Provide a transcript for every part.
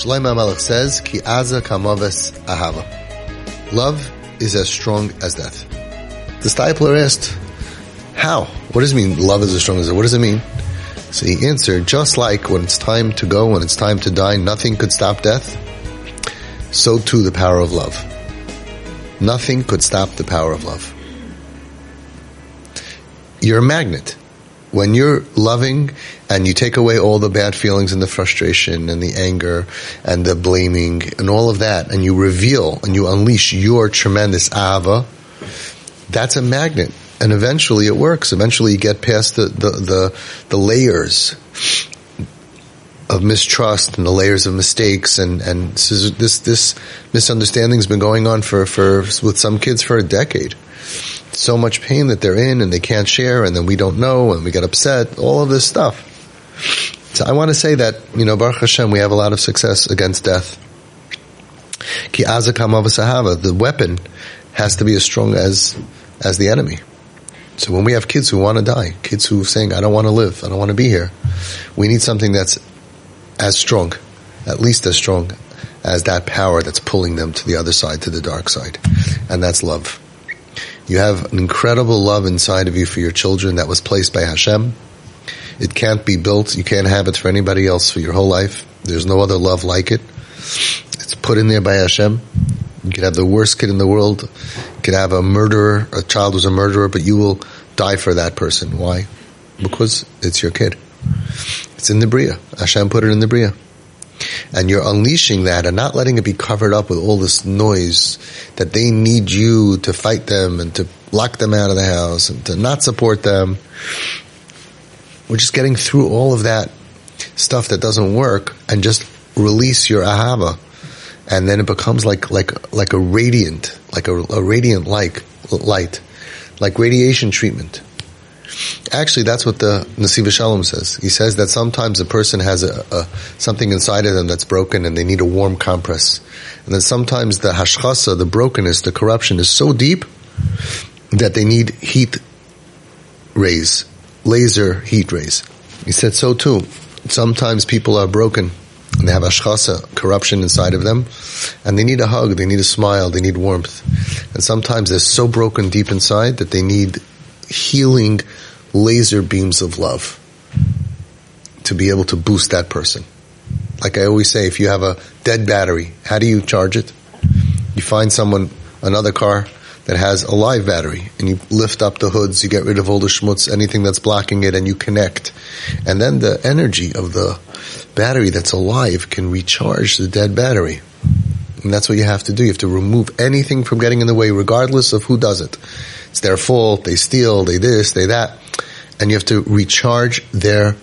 Shlomo Melech says, Ki aza kamaves ahava. Love is as strong as death. The Steipler asked, how? What does it mean, love is as strong as death? What does it mean? So he answered, just like when it's time to go, when it's time to die, nothing could stop death, so too the power of love. Nothing could stop the power of love. You're a magnet when you're loving and you take away all the bad feelings and the frustration and the anger and the blaming and all of that and you reveal and you unleash your tremendous ava, that's a magnet. And eventually it works. Eventually you get past the, the, the, the layers of mistrust and the layers of mistakes and, and this, this, misunderstanding's been going on for, for, with some kids for a decade so much pain that they're in and they can't share and then we don't know and we get upset, all of this stuff. So I want to say that, you know, Baruch Hashem, we have a lot of success against death. Ki the weapon has to be as strong as, as the enemy. So when we have kids who want to die, kids who are saying, I don't want to live, I don't want to be here, we need something that's as strong, at least as strong as that power that's pulling them to the other side, to the dark side. And that's love. You have an incredible love inside of you for your children that was placed by Hashem. It can't be built. You can't have it for anybody else for your whole life. There's no other love like it. It's put in there by Hashem. You could have the worst kid in the world. You could have a murderer, a child who's a murderer, but you will die for that person. Why? Because it's your kid. It's in the Bria. Hashem put it in the Bria and you're unleashing that and not letting it be covered up with all this noise that they need you to fight them and to lock them out of the house and to not support them. We're just getting through all of that stuff that doesn't work and just release your ahava. And then it becomes like, like, like a radiant, like a, a radiant like light, like radiation treatment. Actually, that's what the Nasiv Shalom says. He says that sometimes a person has a, a, something inside of them that's broken and they need a warm compress. And then sometimes the hashchasa, the brokenness, the corruption is so deep that they need heat rays, laser heat rays. He said so too. Sometimes people are broken and they have ashchasa, corruption inside of them, and they need a hug, they need a smile, they need warmth. And sometimes they're so broken deep inside that they need healing laser beams of love to be able to boost that person. Like I always say, if you have a dead battery, how do you charge it? You find someone, another car that has a live battery and you lift up the hoods, you get rid of all the schmutz, anything that's blocking it and you connect. And then the energy of the battery that's alive can recharge the dead battery. And that's what you have to do. You have to remove anything from getting in the way regardless of who does it. It's their fault. They steal. They this. They that. And you have to recharge their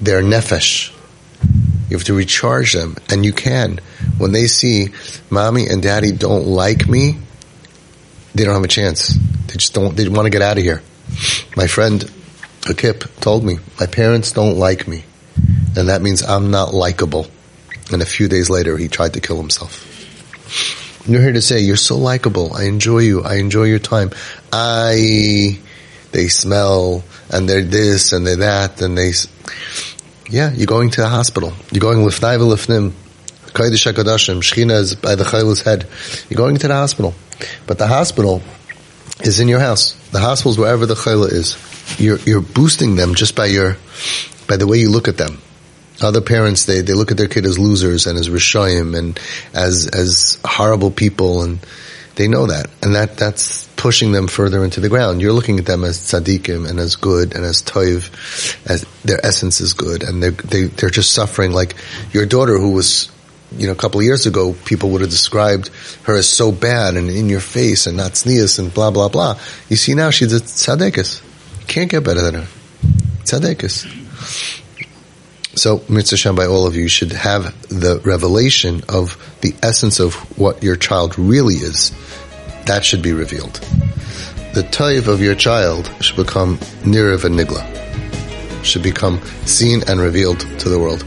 their nefesh. You have to recharge them, and you can. When they see mommy and daddy don't like me, they don't have a chance. They just don't. They want to get out of here. My friend Akip told me my parents don't like me, and that means I'm not likable. And a few days later, he tried to kill himself. You're here to say you're so likable. I enjoy you. I enjoy your time. I, they smell and they're this and they're that and they, yeah, you're going to the hospital. You're going lifnai v'lifnim. Kodesh HaKadoshim. Shechina is by the Chayla's head. You're going to the hospital. But the hospital is in your house. The hospital is wherever the Chayla is. You're, you're boosting them just by your, by the way you look at them. Other parents, they, they look at their kid as losers and as rishayim and as, as horrible people and they know that. And that, that's pushing them further into the ground. You're looking at them as tzaddikim and as good and as toiv, as their essence is good and they're, they, they're just suffering like your daughter who was, you know, a couple of years ago, people would have described her as so bad and in your face and not sneeze and blah, blah, blah. You see now she's a tzaddikis. Can't get better than her. Tzaddikis. So, Mitzvah by all of you should have the revelation of the essence of what your child really is. That should be revealed. The type of your child should become nirav and nigla. Should become seen and revealed to the world.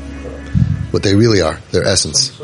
What they really are, their essence.